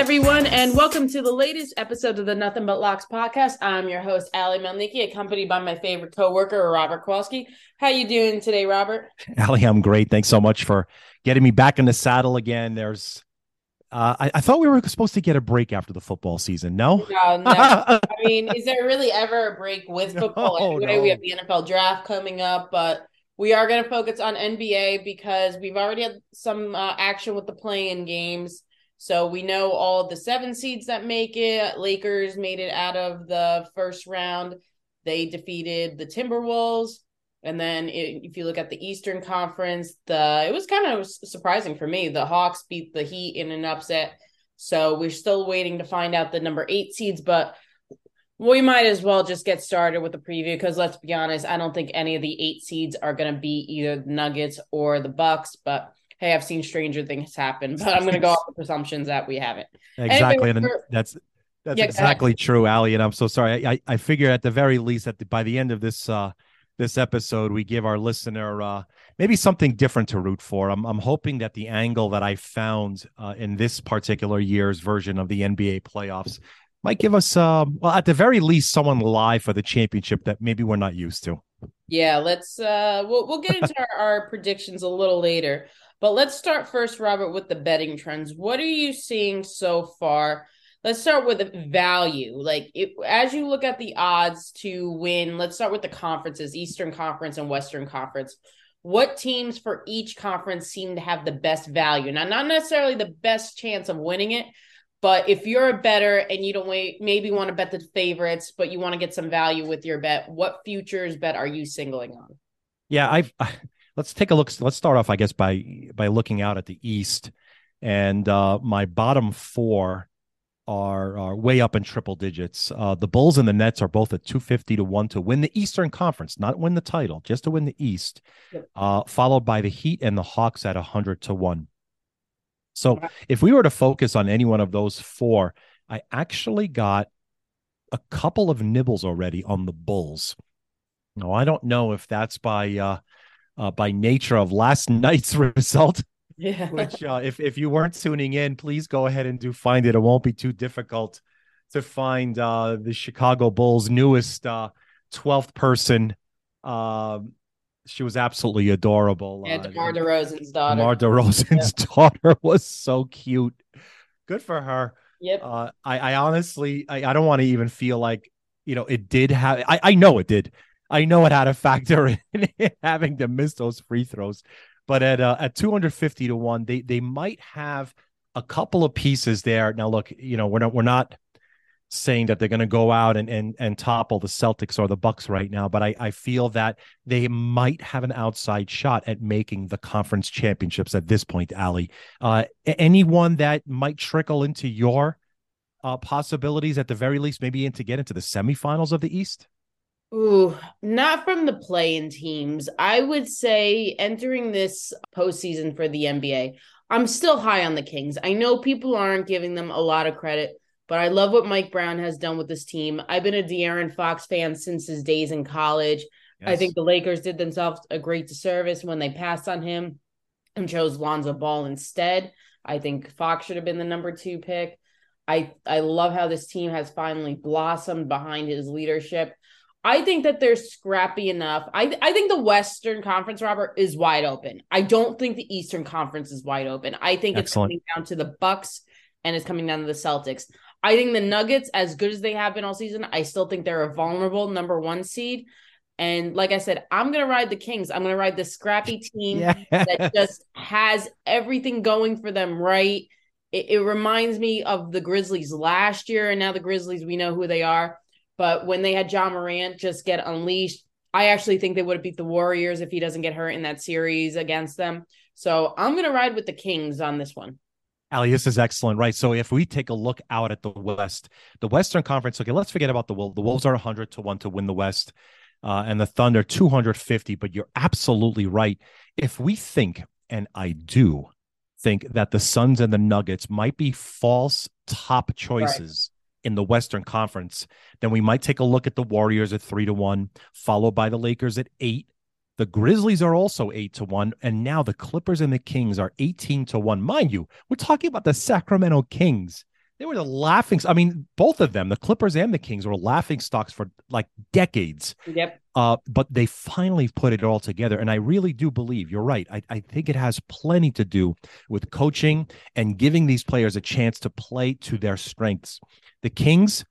everyone, and welcome to the latest episode of the Nothing But Locks podcast. I'm your host, Ali Melniki, accompanied by my favorite coworker, Robert Kowalski. How you doing today, Robert? Ali, I'm great. Thanks so much for getting me back in the saddle again. There's uh, I, I, thought we were supposed to get a break after the football season. No, no, no. I mean, is there really ever a break with football? No, anyway, no. we have the NFL draft coming up, but we are going to focus on NBA because we've already had some uh, action with the playing games. So we know all the seven seeds that make it. Lakers made it out of the first round. They defeated the Timberwolves. And then if you look at the Eastern Conference, the it was kind of surprising for me. The Hawks beat the Heat in an upset. So we're still waiting to find out the number eight seeds, but we might as well just get started with the preview because let's be honest, I don't think any of the eight seeds are going to be either the Nuggets or the Bucks. But hey, I've seen stranger things happen. But I'm going to go off the presumptions that we haven't. Exactly, anyway, and that's that's yeah, exactly true, Ali. And I'm so sorry. I I figure at the very least that by the end of this uh this episode we give our listener uh maybe something different to root for. I'm I'm hoping that the angle that I found uh, in this particular year's version of the NBA playoffs might give us uh, well at the very least someone live for the championship that maybe we're not used to. Yeah, let's uh we'll we'll get into our, our predictions a little later. But let's start first, Robert, with the betting trends. What are you seeing so far? Let's start with value. Like, it, as you look at the odds to win, let's start with the conferences Eastern Conference and Western Conference. What teams for each conference seem to have the best value? Now, not necessarily the best chance of winning it, but if you're a better and you don't wait, maybe want to bet the favorites, but you want to get some value with your bet, what futures bet are you singling on? Yeah, I've. Let's take a look. Let's start off, I guess, by by looking out at the East, and uh, my bottom four are, are way up in triple digits. Uh, the Bulls and the Nets are both at two fifty to one to win the Eastern Conference, not win the title, just to win the East. Uh, followed by the Heat and the Hawks at hundred to one. So if we were to focus on any one of those four, I actually got a couple of nibbles already on the Bulls. Now I don't know if that's by uh, uh, by nature of last night's result. Yeah. Which, uh, if if you weren't tuning in, please go ahead and do find it. It won't be too difficult to find uh, the Chicago Bulls' newest uh, twelfth person. Um, she was absolutely adorable. Yeah, DeMar DeRozan's daughter. DeMar DeRozan's yeah. daughter was so cute. Good for her. Yep. Uh, I, I honestly, I, I don't want to even feel like, you know, it did have. I, I know it did. I know it had a factor in having to miss those free throws, but at uh, at 250 to one, they they might have a couple of pieces there. Now, look, you know, we're not we're not saying that they're going to go out and, and and topple the Celtics or the Bucks right now, but I, I feel that they might have an outside shot at making the conference championships at this point, Ali. Uh, anyone that might trickle into your uh, possibilities at the very least, maybe in to get into the semifinals of the East? Ooh, not from the playing teams. I would say entering this postseason for the NBA, I'm still high on the Kings. I know people aren't giving them a lot of credit, but I love what Mike Brown has done with this team. I've been a De'Aaron Fox fan since his days in college. Yes. I think the Lakers did themselves a great disservice when they passed on him and chose Lonzo Ball instead. I think Fox should have been the number two pick. I I love how this team has finally blossomed behind his leadership. I think that they're scrappy enough. I I think the Western Conference, Robert, is wide open. I don't think the Eastern Conference is wide open. I think Excellent. it's coming down to the Bucks and it's coming down to the Celtics. I think the Nuggets, as good as they have been all season, I still think they're a vulnerable number one seed. And like I said, I'm gonna ride the Kings. I'm gonna ride the scrappy team yes. that just has everything going for them right. It, it reminds me of the Grizzlies last year, and now the Grizzlies, we know who they are but when they had Ja Morant just get unleashed, I actually think they would have beat the Warriors if he doesn't get hurt in that series against them. So I'm going to ride with the Kings on this one. Ali, this is excellent, right? So if we take a look out at the West, the Western Conference, okay, let's forget about the Wolves. The Wolves are 100 to 1 to win the West, uh, and the Thunder 250. But you're absolutely right. If we think, and I do think that the Suns and the Nuggets might be false top choices in the Western Conference, then we might take a look at the Warriors at three to one, followed by the Lakers at eight. The Grizzlies are also eight to one, and now the Clippers and the Kings are 18 to one. Mind you, we're talking about the Sacramento Kings they were the laughing. I mean, both of them, the Clippers and the Kings, were laughing stocks for like decades. Yep. Uh, but they finally put it all together, and I really do believe you're right. I, I think it has plenty to do with coaching and giving these players a chance to play to their strengths. The Kings,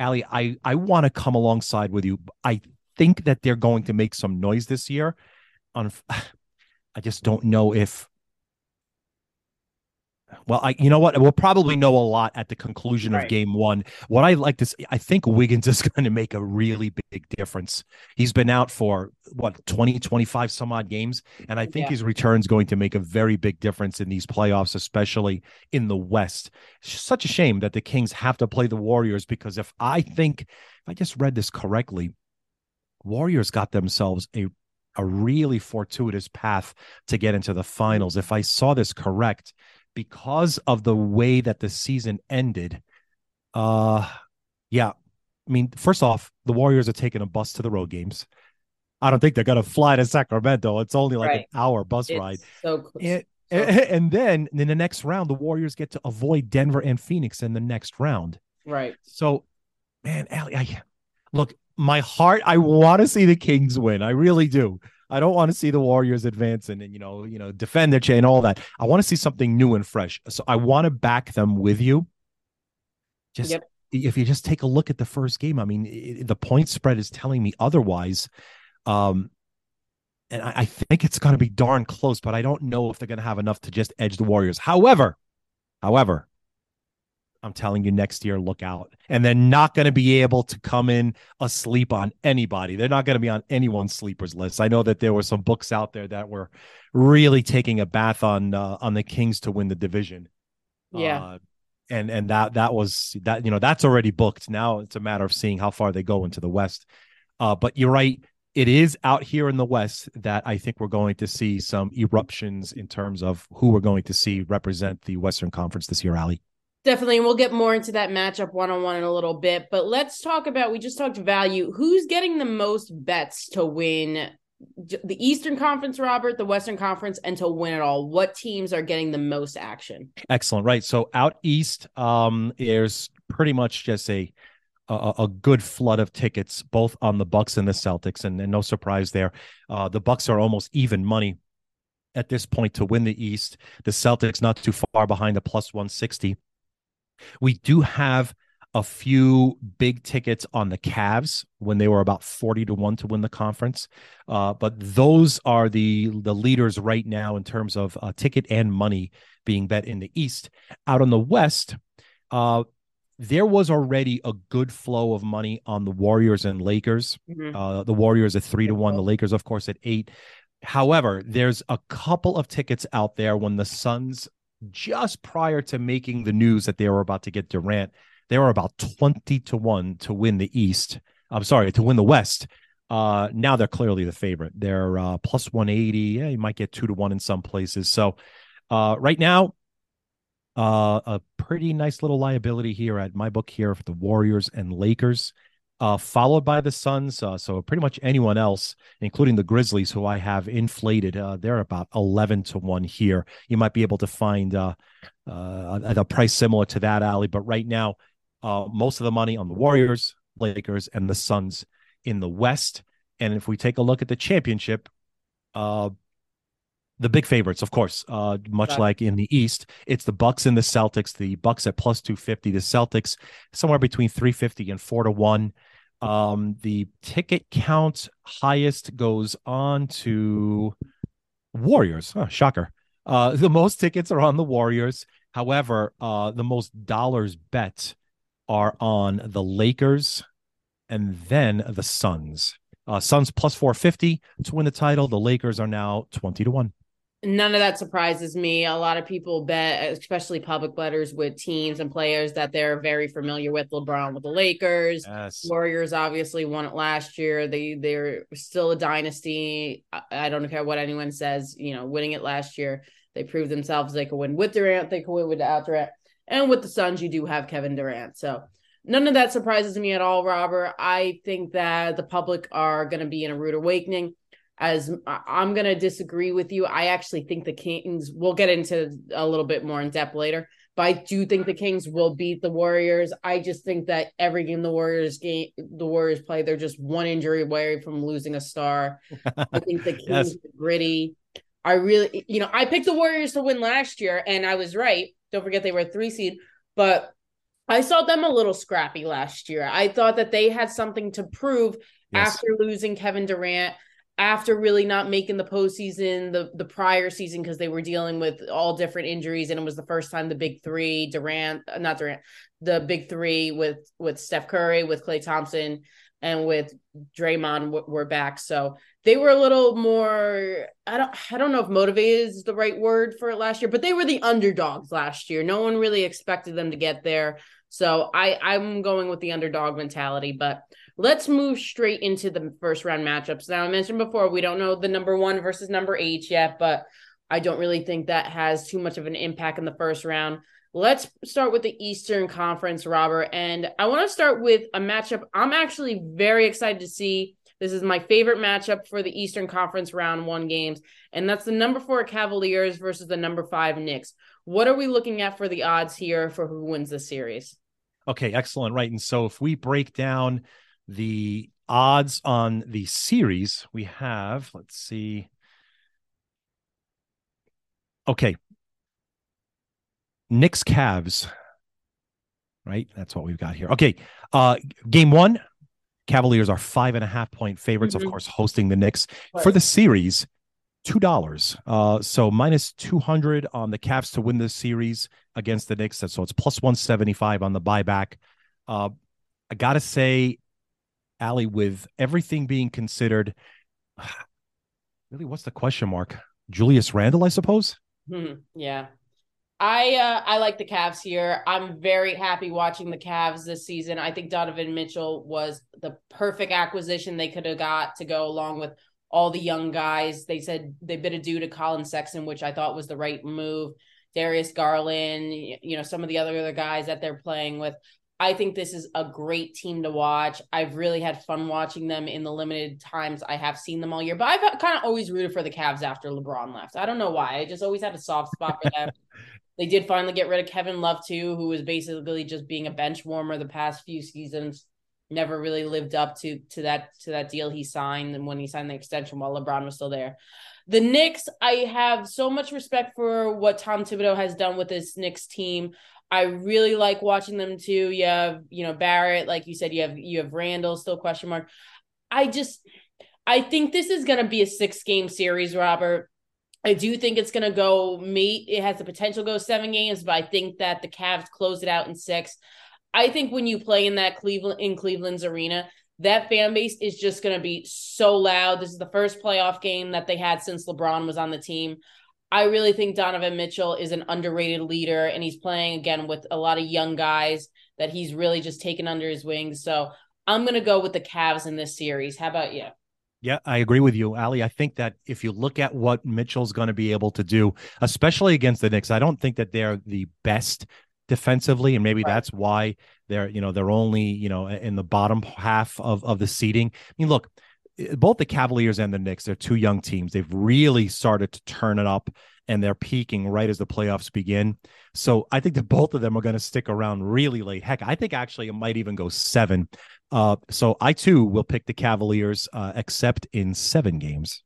Ali, I I want to come alongside with you. I think that they're going to make some noise this year. On, I just don't know if well, I you know what? We'll probably know a lot at the conclusion right. of game one. What I like to see, I think Wiggins is going to make a really big difference. He's been out for what 20, 25 some odd games. And I think yeah. his return is going to make a very big difference in these playoffs, especially in the West. Such a shame that the Kings have to play the Warriors because if I think if I just read this correctly, Warriors got themselves a a really fortuitous path to get into the finals. If I saw this correct, because of the way that the season ended, uh yeah. I mean, first off, the Warriors are taking a bus to the road games. I don't think they're gonna fly to Sacramento. It's only like right. an hour bus it's ride. So close. And, and then in the next round, the Warriors get to avoid Denver and Phoenix in the next round. Right. So, man, Ali, I look, my heart, I want to see the Kings win. I really do. I don't want to see the Warriors advance and, and you know, you know, defend their chain, all that. I want to see something new and fresh. So I want to back them with you. Just yep. if you just take a look at the first game, I mean, it, the point spread is telling me otherwise. Um, and I, I think it's going to be darn close, but I don't know if they're going to have enough to just edge the Warriors. However, however, I'm telling you, next year, look out. And they're not going to be able to come in asleep on anybody. They're not going to be on anyone's sleepers list. I know that there were some books out there that were really taking a bath on uh, on the Kings to win the division. Yeah. Uh, and and that that was that you know that's already booked. Now it's a matter of seeing how far they go into the West. Uh, but you're right. It is out here in the West that I think we're going to see some eruptions in terms of who we're going to see represent the Western Conference this year, Ali. Definitely. And we'll get more into that matchup one on one in a little bit. But let's talk about we just talked value. Who's getting the most bets to win the Eastern Conference, Robert, the Western Conference, and to win it all? What teams are getting the most action? Excellent. Right. So out east, um, there's pretty much just a a, a, good flood of tickets, both on the Bucks and the Celtics, and, and no surprise there. Uh, the Bucks are almost even money at this point to win the East. The Celtics not too far behind the plus 160. We do have a few big tickets on the Cavs when they were about 40 to 1 to win the conference. Uh, but those are the the leaders right now in terms of uh, ticket and money being bet in the East. Out on the West, uh, there was already a good flow of money on the Warriors and Lakers. Mm-hmm. Uh, the Warriors at 3 to 1, the Lakers of course at 8. However, there's a couple of tickets out there when the Suns just prior to making the news that they were about to get Durant, they were about 20 to 1 to win the East. I'm sorry, to win the West. Uh, now they're clearly the favorite. They're uh, plus 180. Yeah, you might get 2 to 1 in some places. So, uh, right now, uh, a pretty nice little liability here at my book here for the Warriors and Lakers uh, followed by the Suns. Uh, so pretty much anyone else, including the Grizzlies, who I have inflated, uh, they're about eleven to one here. You might be able to find uh, uh, at a price similar to that, Ali. But right now, uh, most of the money on the Warriors, Lakers, and the Suns in the West. And if we take a look at the championship, uh, the big favorites, of course, uh, much right. like in the East, it's the Bucks and the Celtics. The Bucks at plus two fifty, the Celtics somewhere between three fifty and four to one. Um, the ticket count highest goes on to Warriors. Oh, shocker. Uh, the most tickets are on the Warriors. However, uh, the most dollars bet are on the Lakers and then the Suns. Uh, Suns plus 450 to win the title. The Lakers are now 20 to 1 none of that surprises me. A lot of people bet, especially public bettors with teams and players that they're very familiar with. LeBron with the Lakers, yes. Warriors obviously won it last year. They they're still a dynasty. I, I don't care what anyone says. You know, winning it last year, they proved themselves. They could win with Durant. They could win without Durant. And with the Suns, you do have Kevin Durant. So none of that surprises me at all, Robert. I think that the public are going to be in a rude awakening as I'm going to disagree with you. I actually think the Kings, we'll get into a little bit more in depth later, but I do think the Kings will beat the Warriors. I just think that every game the Warriors game the Warriors play, they're just one injury away from losing a star. I think the Kings yes. gritty. I really, you know, I picked the Warriors to win last year, and I was right. Don't forget they were a three seed, but I saw them a little scrappy last year. I thought that they had something to prove yes. after losing Kevin Durant after really not making the postseason the the prior season because they were dealing with all different injuries and it was the first time the big three Durant uh, not Durant the big three with with Steph Curry with Klay Thompson and with Draymond were back. So they were a little more I don't I don't know if motivated is the right word for it last year but they were the underdogs last year. No one really expected them to get there. So I I'm going with the underdog mentality but Let's move straight into the first round matchups. Now, I mentioned before, we don't know the number one versus number eight yet, but I don't really think that has too much of an impact in the first round. Let's start with the Eastern Conference, Robert. And I want to start with a matchup I'm actually very excited to see. This is my favorite matchup for the Eastern Conference round one games, and that's the number four Cavaliers versus the number five Knicks. What are we looking at for the odds here for who wins the series? Okay, excellent. Right. And so if we break down the odds on the series we have let's see. Okay. Knicks Cavs right? That's what we've got here. Okay uh game one Cavaliers are five and a half point favorites mm-hmm. of course hosting the Knicks. Right. for the series two dollars. Uh so minus 200 on the Cavs to win this series against the Knicks. So it's plus 175 on the buyback. Uh I gotta say Ali, with everything being considered, really, what's the question mark? Julius Randle, I suppose. Mm-hmm. Yeah, I uh, I like the Cavs here. I'm very happy watching the Cavs this season. I think Donovan Mitchell was the perfect acquisition they could have got to go along with all the young guys. They said they bid a due to Collin Sexton, which I thought was the right move. Darius Garland, you know, some of the other, other guys that they're playing with. I think this is a great team to watch. I've really had fun watching them in the limited times I have seen them all year. But I've kind of always rooted for the Cavs after LeBron left. I don't know why. I just always had a soft spot for them. they did finally get rid of Kevin Love too, who was basically just being a bench warmer the past few seasons. Never really lived up to to that to that deal he signed and when he signed the extension while LeBron was still there. The Knicks, I have so much respect for what Tom Thibodeau has done with this Knicks team. I really like watching them too. You have, you know, Barrett, like you said, you have you have Randle still question mark. I just I think this is gonna be a six game series, Robert. I do think it's gonna go meet. It has the potential to go seven games, but I think that the Cavs close it out in six. I think when you play in that Cleveland in Cleveland's arena, that fan base is just going to be so loud. This is the first playoff game that they had since LeBron was on the team. I really think Donovan Mitchell is an underrated leader, and he's playing again with a lot of young guys that he's really just taken under his wings. So I'm going to go with the Cavs in this series. How about you? Yeah, I agree with you, Ali. I think that if you look at what Mitchell's going to be able to do, especially against the Knicks, I don't think that they're the best defensively, and maybe right. that's why they're you know they're only you know in the bottom half of of the seating. I mean, look, both the Cavaliers and the Knicks, they're two young teams. They've really started to turn it up and they're peaking right as the playoffs begin. So I think that both of them are going to stick around really late. Heck, I think actually it might even go seven. Uh, so I too will pick the Cavaliers, uh, except in seven games.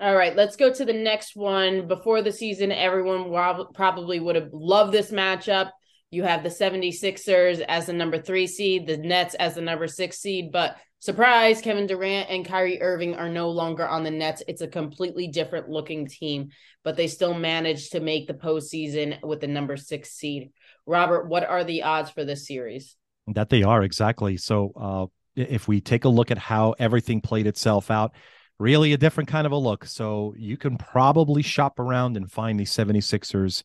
All right, let's go to the next one. Before the season, everyone probably would have loved this matchup. You have the 76ers as the number three seed, the Nets as the number six seed, but surprise, Kevin Durant and Kyrie Irving are no longer on the Nets. It's a completely different looking team, but they still managed to make the postseason with the number six seed. Robert, what are the odds for this series? That they are exactly. So, uh, if we take a look at how everything played itself out, really a different kind of a look. So, you can probably shop around and find the 76ers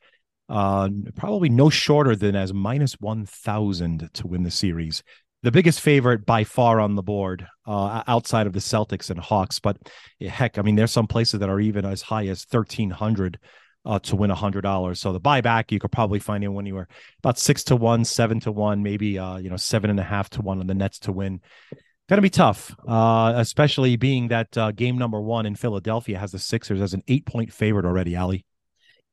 uh, probably no shorter than as minus 1,000 to win the series the biggest favorite by far on the board uh, outside of the Celtics and Hawks. But heck, I mean, there's some places that are even as high as 1300 uh, to win a hundred dollars. So the buyback, you could probably find it were about six to one, seven to one, maybe, uh, you know, seven and a half to one on the Nets to win. Going to be tough, uh, especially being that uh, game number one in Philadelphia has the Sixers as an eight point favorite already, Ali.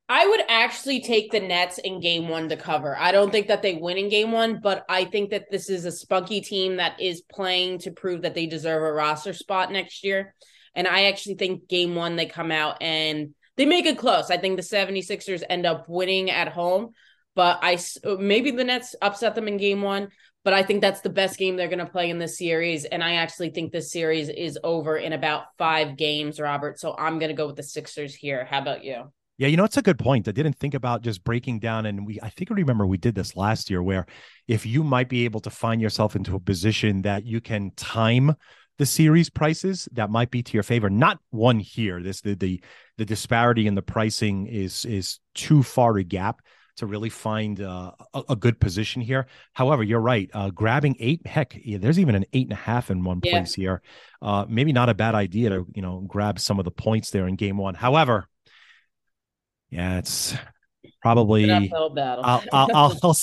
I would actually take the Nets in game one to cover. I don't think that they win in game one, but I think that this is a spunky team that is playing to prove that they deserve a roster spot next year. And I actually think game one, they come out and they make it close. I think the 76ers end up winning at home, but I maybe the Nets upset them in game one, but I think that's the best game they're going to play in this series. And I actually think this series is over in about five games, Robert. So I'm going to go with the Sixers here. How about you? Yeah, you know, it's a good point. I didn't think about just breaking down. And we, I think I remember we did this last year where if you might be able to find yourself into a position that you can time the series prices, that might be to your favor. Not one here. This, the, the, the disparity in the pricing is, is too far a gap to really find uh, a, a, good position here. However, you're right. Uh, grabbing eight, heck, yeah, there's even an eight and a half in one yeah. place here. Uh, maybe not a bad idea to you know grab some of the points there in game one. However, yeah, it's probably I'll, I'll, I'll, I'll,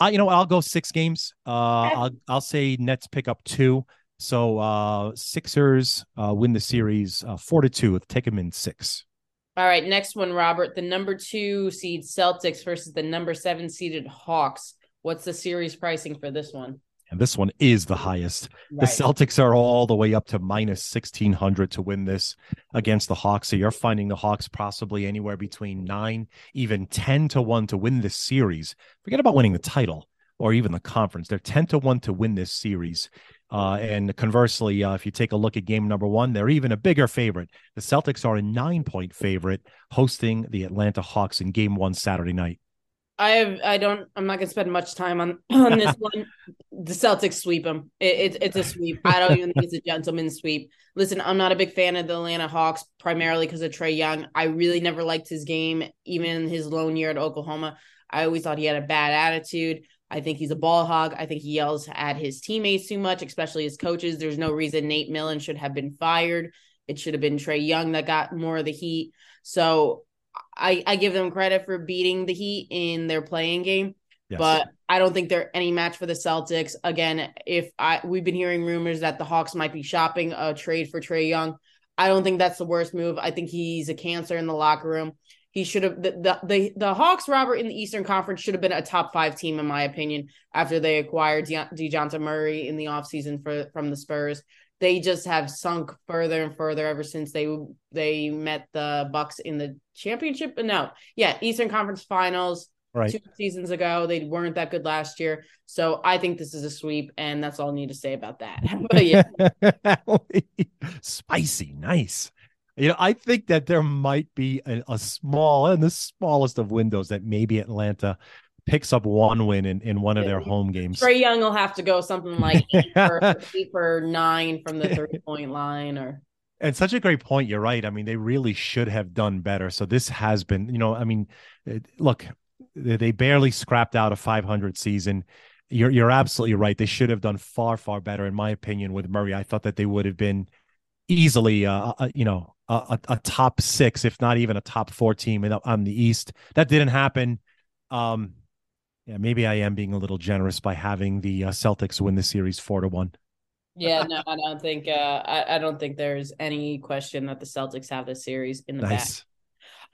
I'll, you know I'll go six games. Uh, I'll I'll say Nets pick up two. So uh, Sixers uh, win the series uh, four to two. Take them in six. All right, next one, Robert. The number two seed Celtics versus the number seven seeded Hawks. What's the series pricing for this one? And this one is the highest. Right. The Celtics are all the way up to minus 1600 to win this against the Hawks. So you're finding the Hawks possibly anywhere between nine, even 10 to one to win this series. Forget about winning the title or even the conference. They're 10 to one to win this series. Uh, and conversely, uh, if you take a look at game number one, they're even a bigger favorite. The Celtics are a nine point favorite hosting the Atlanta Hawks in game one Saturday night. I have, I don't, I'm not gonna spend much time on on this one. The Celtics sweep them. It, it, it's a sweep. I don't even think it's a gentleman's sweep. Listen, I'm not a big fan of the Atlanta Hawks, primarily because of Trae Young. I really never liked his game, even his lone year at Oklahoma. I always thought he had a bad attitude. I think he's a ball hog. I think he yells at his teammates too much, especially his coaches. There's no reason Nate Millen should have been fired. It should have been Trae Young that got more of the heat. So I, I give them credit for beating the Heat in their playing game, yes. but I don't think they're any match for the Celtics. Again, if I we've been hearing rumors that the Hawks might be shopping a trade for Trae Young. I don't think that's the worst move. I think he's a cancer in the locker room. He should have the, the the the, Hawks, Robert, in the Eastern Conference should have been a top five team in my opinion after they acquired De- Dejounte Murray in the offseason for from the Spurs. They just have sunk further and further ever since they they met the Bucks in the championship. No, yeah, Eastern Conference Finals right. two seasons ago. They weren't that good last year. So I think this is a sweep, and that's all I need to say about that. but yeah. Spicy, nice. You know, I think that there might be a, a small and the smallest of windows that maybe Atlanta picks up one win in, in one of their home games. Trae Young will have to go something like eight for, eight for nine from the three point line or and such a great point. You're right. I mean, they really should have done better. So this has been, you know, I mean, look, they barely scrapped out a 500 season. You're you're absolutely right. They should have done far far better, in my opinion, with Murray. I thought that they would have been easily, uh, uh, uh you know, a, a, top six, if not even a top four team in, on the East. That didn't happen. Um, yeah, maybe I am being a little generous by having the uh, Celtics win the series four to one. Yeah, no, I don't think uh, I, I don't think there's any question that the Celtics have this series in the nice. back.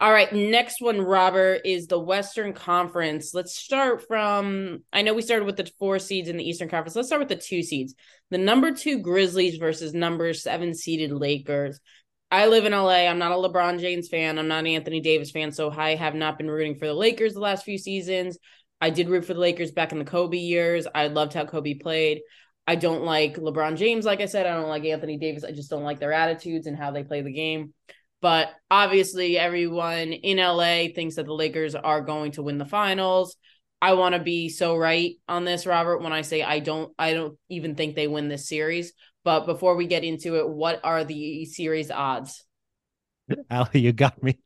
All right, next one, Robert, is the Western Conference. Let's start from. I know we started with the four seeds in the Eastern Conference. Let's start with the two seeds. The number two Grizzlies versus number seven seeded Lakers. I live in LA. I'm not a LeBron James fan. I'm not an Anthony Davis fan. So I have not been rooting for the Lakers the last few seasons. I did root for the Lakers back in the Kobe years. I loved how Kobe played. I don't like LeBron James, like I said. I don't like Anthony Davis. I just don't like their attitudes and how they play the game. But obviously, everyone in LA thinks that the Lakers are going to win the finals. I want to be so right on this, Robert, when I say I don't I don't even think they win this series. But before we get into it, what are the series odds? Ali, you got me.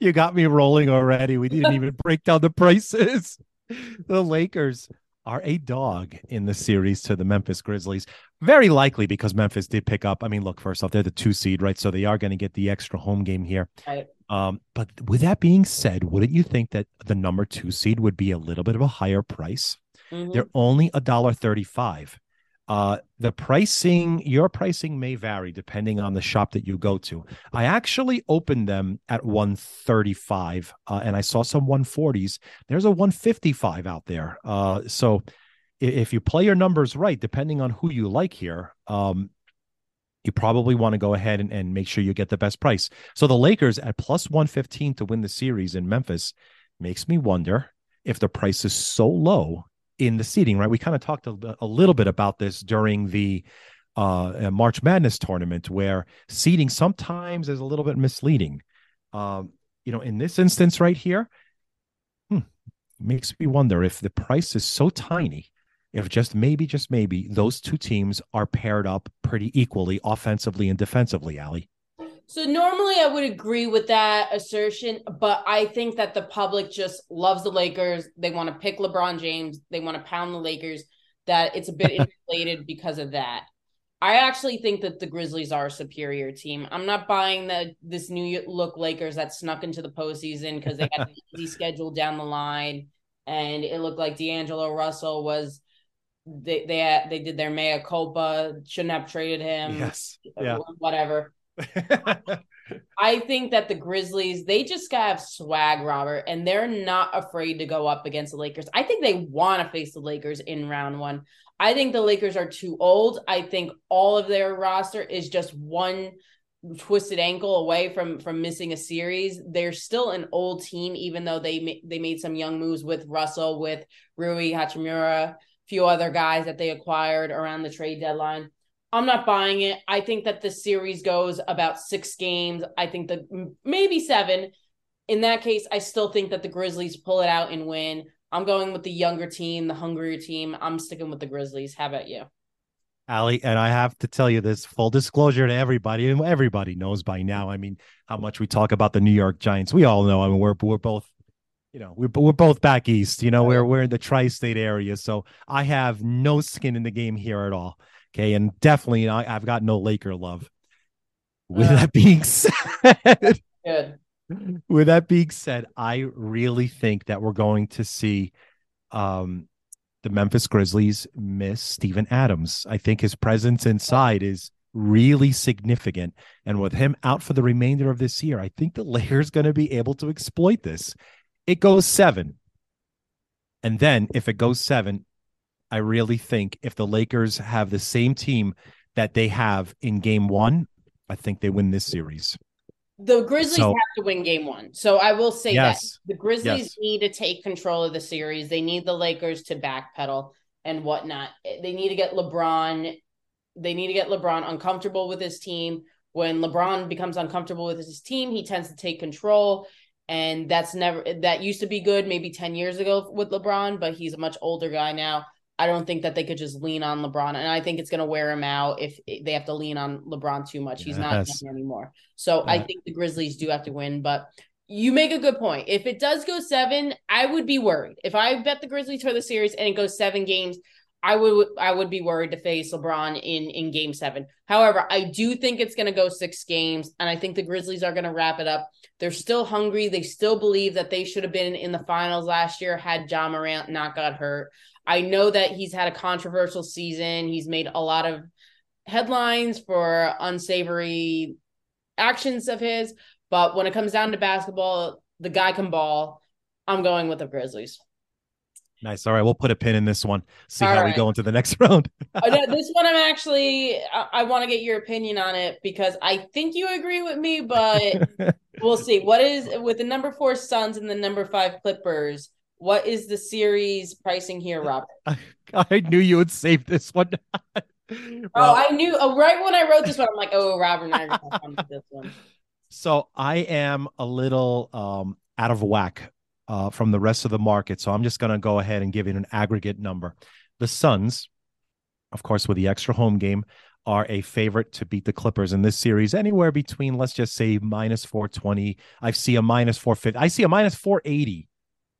You got me rolling already. We didn't even break down the prices. The Lakers are a dog in the series to the Memphis Grizzlies. Very likely because Memphis did pick up. I mean, look, first off, they're the two seed, right? So they are going to get the extra home game here. Right. Um, but with that being said, wouldn't you think that the number two seed would be a little bit of a higher price? Mm-hmm. They're only a dollar thirty-five. Uh, the pricing, your pricing may vary depending on the shop that you go to. I actually opened them at 135 uh, and I saw some 140s. There's a 155 out there. Uh, so if you play your numbers right, depending on who you like here, um, you probably want to go ahead and, and make sure you get the best price. So the Lakers at plus 115 to win the series in Memphis makes me wonder if the price is so low in the seating, right? We kind of talked a, a, little bit about this during the uh, March Madness tournament, where seating sometimes is a little bit misleading. Um, you know, in this instance right here, hmm, makes me wonder if the price is so tiny, if just maybe, just maybe, those two teams are paired up pretty equally offensively and defensively, Ali. So normally I would agree with that assertion, but I think that the public just loves the Lakers. They want to pick LeBron James. They want to pound the Lakers. That it's a bit inflated because of that. I actually think that the Grizzlies are a superior team. I'm not buying the this new look Lakers that snuck into the postseason because they had an easy schedule down the line, and it looked like D'Angelo Russell was they they they did their mea culpa. Shouldn't have traded him. Yes, yeah, whatever. I think that the Grizzlies, they just have swag, Robert, and they're not afraid to go up against the Lakers. I think they want to face the Lakers in round one. I think the Lakers are too old. I think all of their roster is just one twisted ankle away from from missing a series. They're still an old team, even though they they made some young moves with Russell, with Rui Hachimura, a few other guys that they acquired around the trade deadline. I'm not buying it. I think that the series goes about six games. I think that maybe seven. In that case, I still think that the Grizzlies pull it out and win. I'm going with the younger team, the hungrier team. I'm sticking with the Grizzlies. How about you? Ali, and I have to tell you this full disclosure to everybody, and everybody knows by now. I mean, how much we talk about the New York Giants. We all know. I mean, we're we're both, you know, we're we're both back east. You know, we're we're in the tri-state area, so I have no skin in the game here at all. Okay. And definitely, I, have got no Laker love. With uh, that being said, good. With that being said, I really think that we're going to see um, the Memphis Grizzlies miss Steven Adams. I think his presence inside is really significant. And with him out for the remainder of this year, I think the Lakers going to be able to exploit this. It goes seven. And then if it goes seven, I really think if the Lakers have the same team that they have in game one, I think they win this series. The Grizzlies so, have to win game one. So I will say yes, that the Grizzlies yes. need to take control of the series. They need the Lakers to backpedal and whatnot. They need to get LeBron. They need to get LeBron uncomfortable with his team. When LeBron becomes uncomfortable with his team, he tends to take control. And that's never that used to be good maybe 10 years ago with LeBron, but he's a much older guy now. I don't think that they could just lean on LeBron, and I think it's going to wear him out if they have to lean on LeBron too much. He's yes. not anymore, so yeah. I think the Grizzlies do have to win. But you make a good point. If it does go seven, I would be worried. If I bet the Grizzlies for the series and it goes seven games, I would I would be worried to face LeBron in in Game Seven. However, I do think it's going to go six games, and I think the Grizzlies are going to wrap it up. They're still hungry. They still believe that they should have been in the finals last year had Ja Morant not got hurt. I know that he's had a controversial season. He's made a lot of headlines for unsavory actions of his, but when it comes down to basketball, the guy can ball. I'm going with the Grizzlies. Nice. All right, we'll put a pin in this one. See All how right. we go into the next round. Oh, this one, I'm actually, I, I want to get your opinion on it because I think you agree with me, but we'll see. What is with the number four Suns and the number five Clippers? What is the series pricing here, Robert? I, I knew you would save this one. well, oh, I knew oh, right when I wrote this one. I'm like, oh, Robert and I are going to this one. So I am a little um, out of whack uh, from the rest of the market. So I'm just going to go ahead and give it an aggregate number. The Suns, of course, with the extra home game, are a favorite to beat the Clippers in this series, anywhere between, let's just say, minus 420. I see a minus 450. I see a minus 480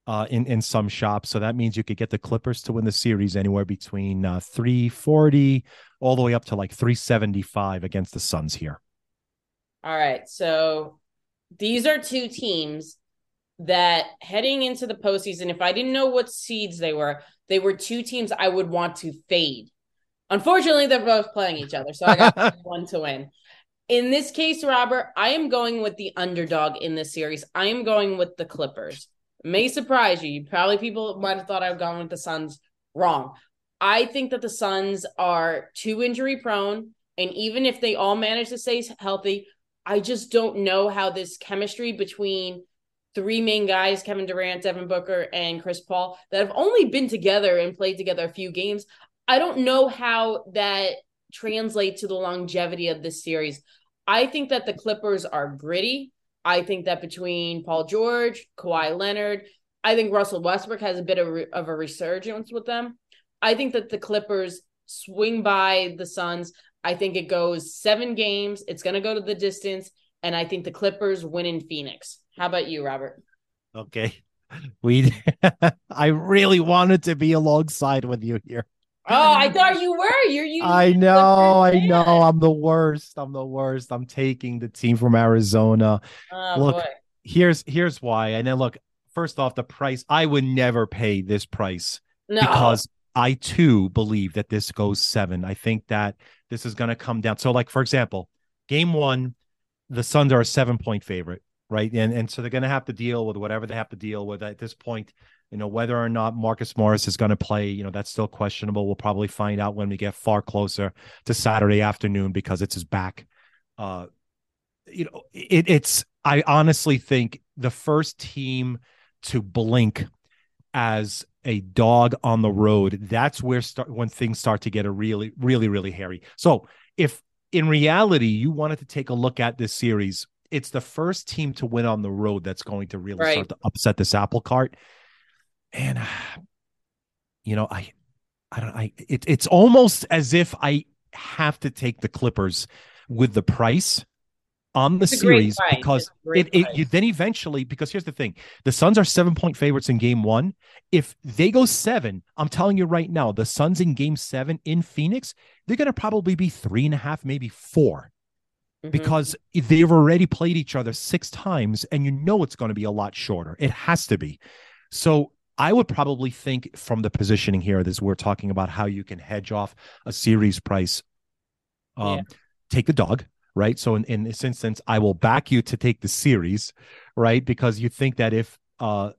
uh, in, in some shops. So that means you could get the Clippers to win the series anywhere between uh, 340 all the way up to like 375 against the Suns here. All right. So these are two teams that heading into the postseason, if I didn't know what seeds they were, they were two teams I would want to fade. Unfortunately, they're both playing each other, so I got one to win. In this case, Robert, I am going with the underdog in this series. I am going with the Clippers. May surprise you. Probably people might have thought I've gone with the Suns. Wrong. I think that the Suns are too injury prone. And even if they all manage to stay healthy, I just don't know how this chemistry between three main guys, Kevin Durant, Devin Booker, and Chris Paul, that have only been together and played together a few games. I don't know how that translates to the longevity of this series. I think that the Clippers are gritty. I think that between Paul George, Kawhi Leonard, I think Russell Westbrook has a bit of, of a resurgence with them. I think that the Clippers swing by the Suns. I think it goes seven games. It's going to go to the distance. And I think the Clippers win in Phoenix. How about you, Robert? Okay. We, I really wanted to be alongside with you here. Oh, I thought you were. You're you. I know, I know. I'm the worst. I'm the worst. I'm taking the team from Arizona. Oh, look, boy. here's here's why. And then look, first off, the price. I would never pay this price No. because I too believe that this goes seven. I think that this is going to come down. So, like for example, game one, the Suns are a seven point favorite, right? And and so they're going to have to deal with whatever they have to deal with at this point. You know, whether or not Marcus Morris is going to play, you know, that's still questionable. We'll probably find out when we get far closer to Saturday afternoon because it's his back. Uh, you know, it, it's. I honestly think the first team to blink as a dog on the road, that's where start when things start to get a really, really, really hairy. So if in reality you wanted to take a look at this series, it's the first team to win on the road that's going to really Right. start to upset this apple cart. And you know, I I don't I it, it's almost as if I have to take the Clippers with the price on the It's a great series because It's a great it, it you then eventually because here's the thing the Suns are seven point favorites in game one. If they go seven, I'm telling you right now, the Suns in game seven in Phoenix, they're gonna probably be three and a half, maybe four, Mhm. because they've already played each other six times, and you know it's going to be a lot shorter. It has to be. So I would probably think from the positioning here, this we're talking about how you can hedge off a series price. Um, Yeah. take the dog, right? So in, in this instance, I will back you to take the series, right? Because you think that if uh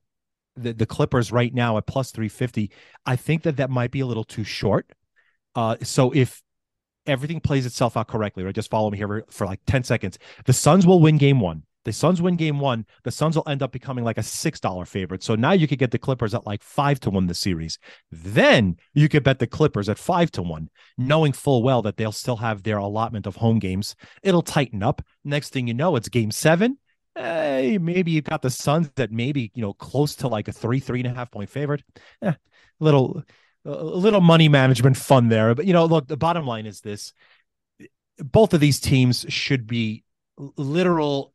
the, the Clippers right now at plus 350, I think that that might be a little too short. Uh, so if everything plays itself out correctly, right? Just follow me here for like 10 seconds. The Suns will win game one. The Suns win game one. The Suns will end up becoming like a $6 favorite. So now you could get the Clippers at like five to one the series. Then you could bet the Clippers at five to one, knowing full well that they'll still have their allotment of home games. It'll tighten up. Next thing you know, it's game seven. Hey, maybe you've got the Suns that maybe, you know, close to like a three, three and a half point favorite. Eh, little, a little money management fun there. But, you know, look, the bottom line is this both of these teams should be literal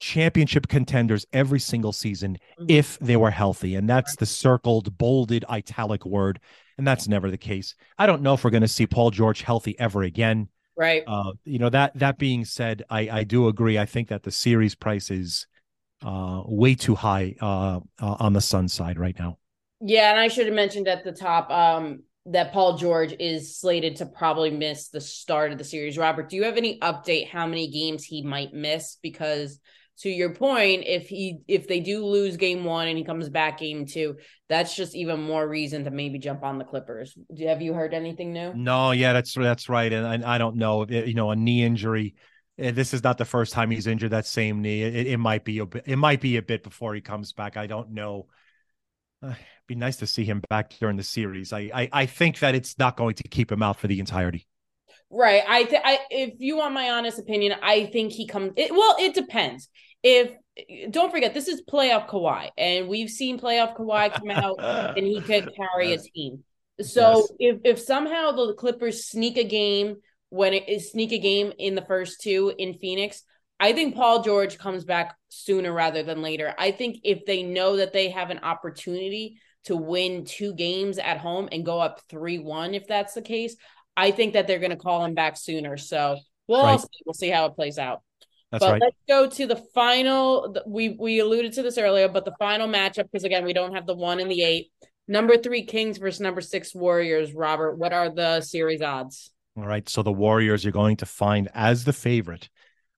championship contenders every single season Mhm. if they were healthy. And that's the circled, bolded, italic word. And that's never the case. I don't know if we're going to see Paul George healthy ever again. right. Uh, you know, that that being said, I, I do agree. I think that the series price is uh, way too high uh, uh, on the Sun side right now. Yeah, and I should have mentioned at the top um, that Paul George is slated to probably miss the start of the series. Robert, do you have any update how many games he might miss? Because to your point, if he if they do lose game one and he comes back game two, that's just even more reason to maybe jump on the Clippers. Do- Have you heard anything new? No, yeah, that's that's right, and I, I don't know, it- you know, a knee injury. eh, This is not the first time he's injured that same knee. It, it might be a bit, it might be a bit before he comes back. I don't know. Uh, be nice to see him back during the series. I, I I think that it's not going to keep him out for the entirety. Right. I, th- I if you want my honest opinion, I think he comes. It, well, it depends. If don't forget, this is playoff Kawhi, and we've seen playoff Kawhi come out and he could carry a team. So Yes. if if somehow the Clippers sneak a game when it is sneak a game in the first two in Phoenix, I think Paul George comes back sooner rather than later. I think if they know that they have an opportunity to win two games at home and go up 3-1 if that's the case, I think that they're going to call him back sooner. So we'll Right. see. we'll see how it plays out. That's but right. let's go to the final. We we alluded to this earlier, but the final matchup because again we don't have the one and the eight. Number three Kings versus number six Warriors. Robert, what are the series odds? All right. So the Warriors you're going to find as the favorite,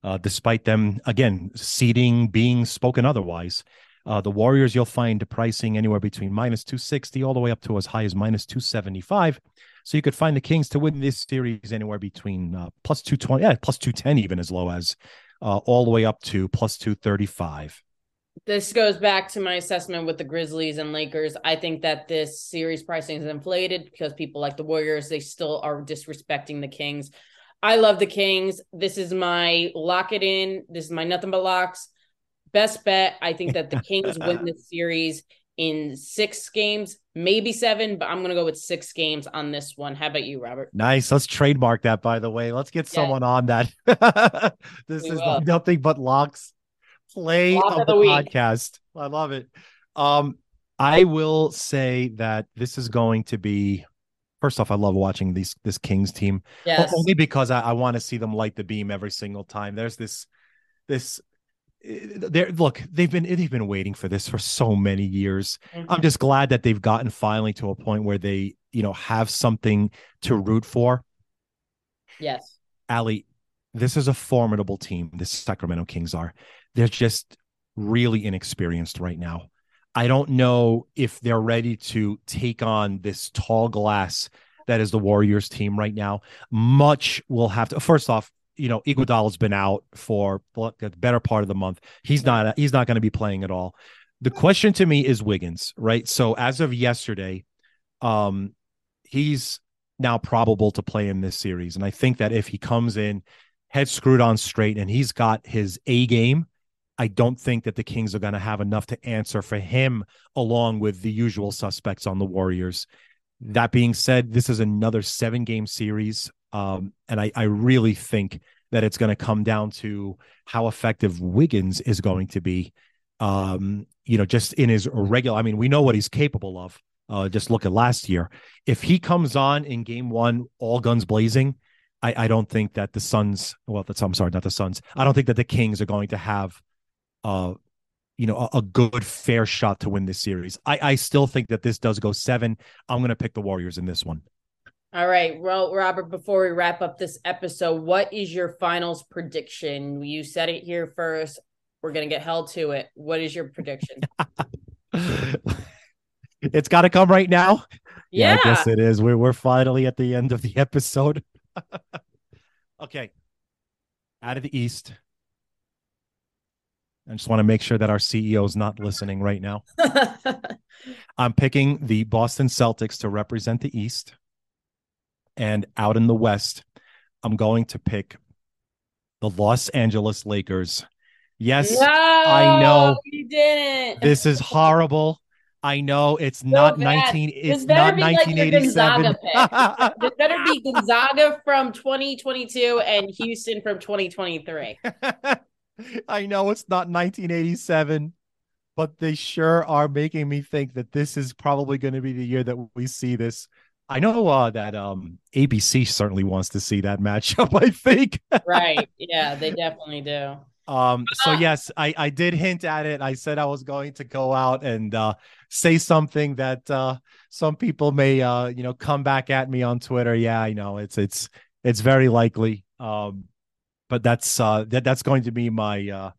uh, despite them, again, seeding being spoken otherwise. Uh, the Warriors, you'll find pricing anywhere between minus 260 all the way up to as high as minus 275. So you could find the Kings to win this series anywhere between uh, plus 220, yeah, plus 210, even as low as uh, all the way up to plus 235 this goes back to my assessment with the Grizzlies and Lakers. I think that this series pricing is inflated because people like the Warriors, they still are disrespecting the Kings. I love the Kings. This is my lock it in. This is my nothing but locks. Best bet. I think that the Kings win this series in six games, maybe seven, but I'm going to go with six games on this one. How about you, Robert? Nice. Let's trademark that, by the way. Let's get someone on that. this we is nothing but locks play of, of the, the podcast. I love it. Um, I will say that this is going to be. First off, I love watching these this Kings team. Yes. Only because I, I want to see them light the beam every single time. There's this this eh, there look they've been they've been waiting for this for so many years mm-hmm. i'm just glad that they've gotten finally to a point where they you know have something to root for yes ali this is a formidable team the sacramento kings are they're just really inexperienced right now. I don't know if they're ready to take on this tall glass that is the Warriors team right now. Much will have to. First off, you know, Iguodala's been out for the better part of the month. He's not. He's not going to be playing at all. The question to me is Wiggins, right? So as of yesterday, um, he's now probable to play in this series, and I think that if he comes in head screwed on straight and he's got his A game, I don't think that the Kings are going to have enough to answer for him, along with the usual suspects on the Warriors. That being said, this is another seven game series. Um, and I, I really think that it's going to come down to how effective Wiggins is going to be. Um, you know, just in his regular, I mean, we know what he's capable of. Uh, just look at last year. If he comes on in game one, all guns blazing, I, I don't think that the Suns, well, that's, I'm sorry, not the Suns. I don't think that the Kings are going to have uh, you know, a, a, good fair shot to win this series. I, I still think that this does go seven. I'm going to pick the Warriors in this one. All right. Well, Robert, before we wrap up this episode, what is your finals prediction? You said it here first. We're going to get held to it. What is your prediction? it's got to come right now. Yeah. yeah. I guess it is. We're, we're finally at the end of the episode. okay. Out of the East, I just want to make sure that our CEO is not listening right now. I'm picking the Boston Celtics to represent the East. And out in the West, I'm going to pick the Los Angeles Lakers. Yes, no, I know you didn't. This is horrible. I know it's not bad. 19 it's not 1987. Like this better be Gonzaga from 2022 and Houston from 2023. I know it's not 1987, but they sure are making me think that this is probably going to be the year that we see this. I know uh, that um, ABC certainly wants to see that matchup. I think. right. Yeah, they definitely do. Um, so yes, I, I did hint at it. I said I was going to go out and uh, say something that uh, some people may uh, you know come back at me on Twitter. Yeah, I know it's it's it's very likely. Um, but that's uh that that's going to be my uh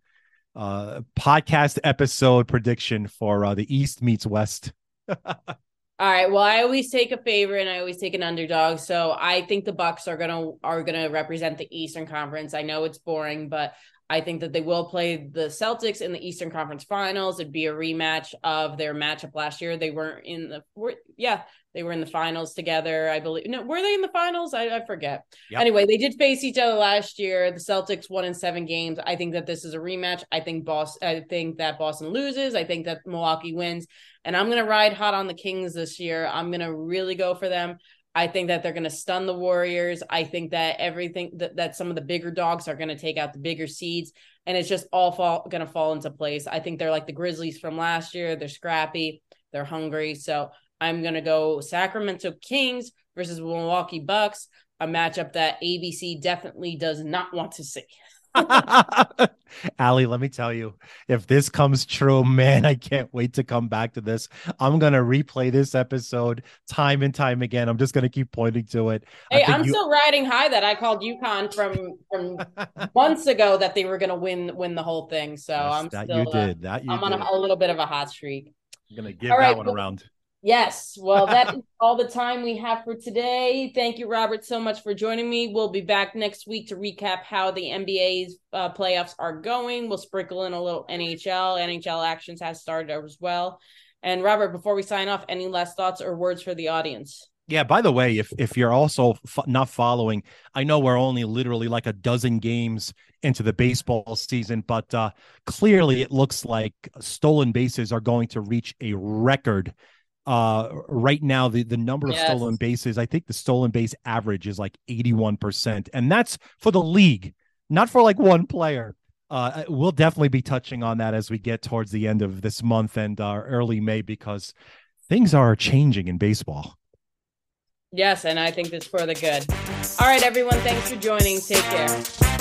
uh podcast episode prediction for uh the East meets West. All right. Well, I always take a favorite and I always take an underdog. So I think the Bucks are gonna are gonna represent the Eastern Conference. I know it's boring, but I think that they will play the Celtics in the Eastern Conference Finals. It'd be a rematch of their matchup last year. They weren't in the were, yeah, they were in the finals together, I believe. No, were they in the finals? I, I forget. Yep. Anyway, they did face each other last year. The Celtics won in seven games. I think that this is a rematch. I think Boston. I think that Boston loses. I think that Milwaukee wins. And I'm gonna ride hot on the Kings this year. I'm gonna really go for them. I think that they're going to stun the Warriors. I think that everything that, that some of the bigger dogs are going to take out the bigger seeds, and it's just all fall going to fall into place. I think they're like the Grizzlies from last year. They're scrappy, they're hungry. So I'm going to go Sacramento Kings versus Milwaukee Bucks, a matchup that ABC definitely does not want to see. Ali, let me tell you, if this comes true, man, I can't wait to come back to this. I'm gonna replay this episode time and time again. I'm just gonna keep pointing to it. Hey, I'm you... still riding high that I called UConn from from months ago that they were gonna win win the whole thing. So yes, I'm that still, you did that. You I'm did. on a, a, little bit of a hot streak. I'm gonna give All that right, one well, around. Yes. Well, that is all the time we have for today. Thank you, Robert, so much for joining me. We'll be back next week to recap how the NBA's uh, playoffs are going. We'll sprinkle in a little NHL. NHL actions has started as well. And Robert, before we sign off, any last thoughts or words for the audience? Yeah. By the way, if if you're also f- not following, I know we're only literally like a dozen games into the baseball season, but uh, clearly it looks like stolen bases are going to reach a record uh right now the the number of stolen bases i think the stolen base average is like 81% and that's for the league not for like one player. Uh we'll definitely be touching on that as we get towards the end of this month and uh, early may because things are changing in baseball. Yes and i think this for the good. All right everyone thanks for joining. Take care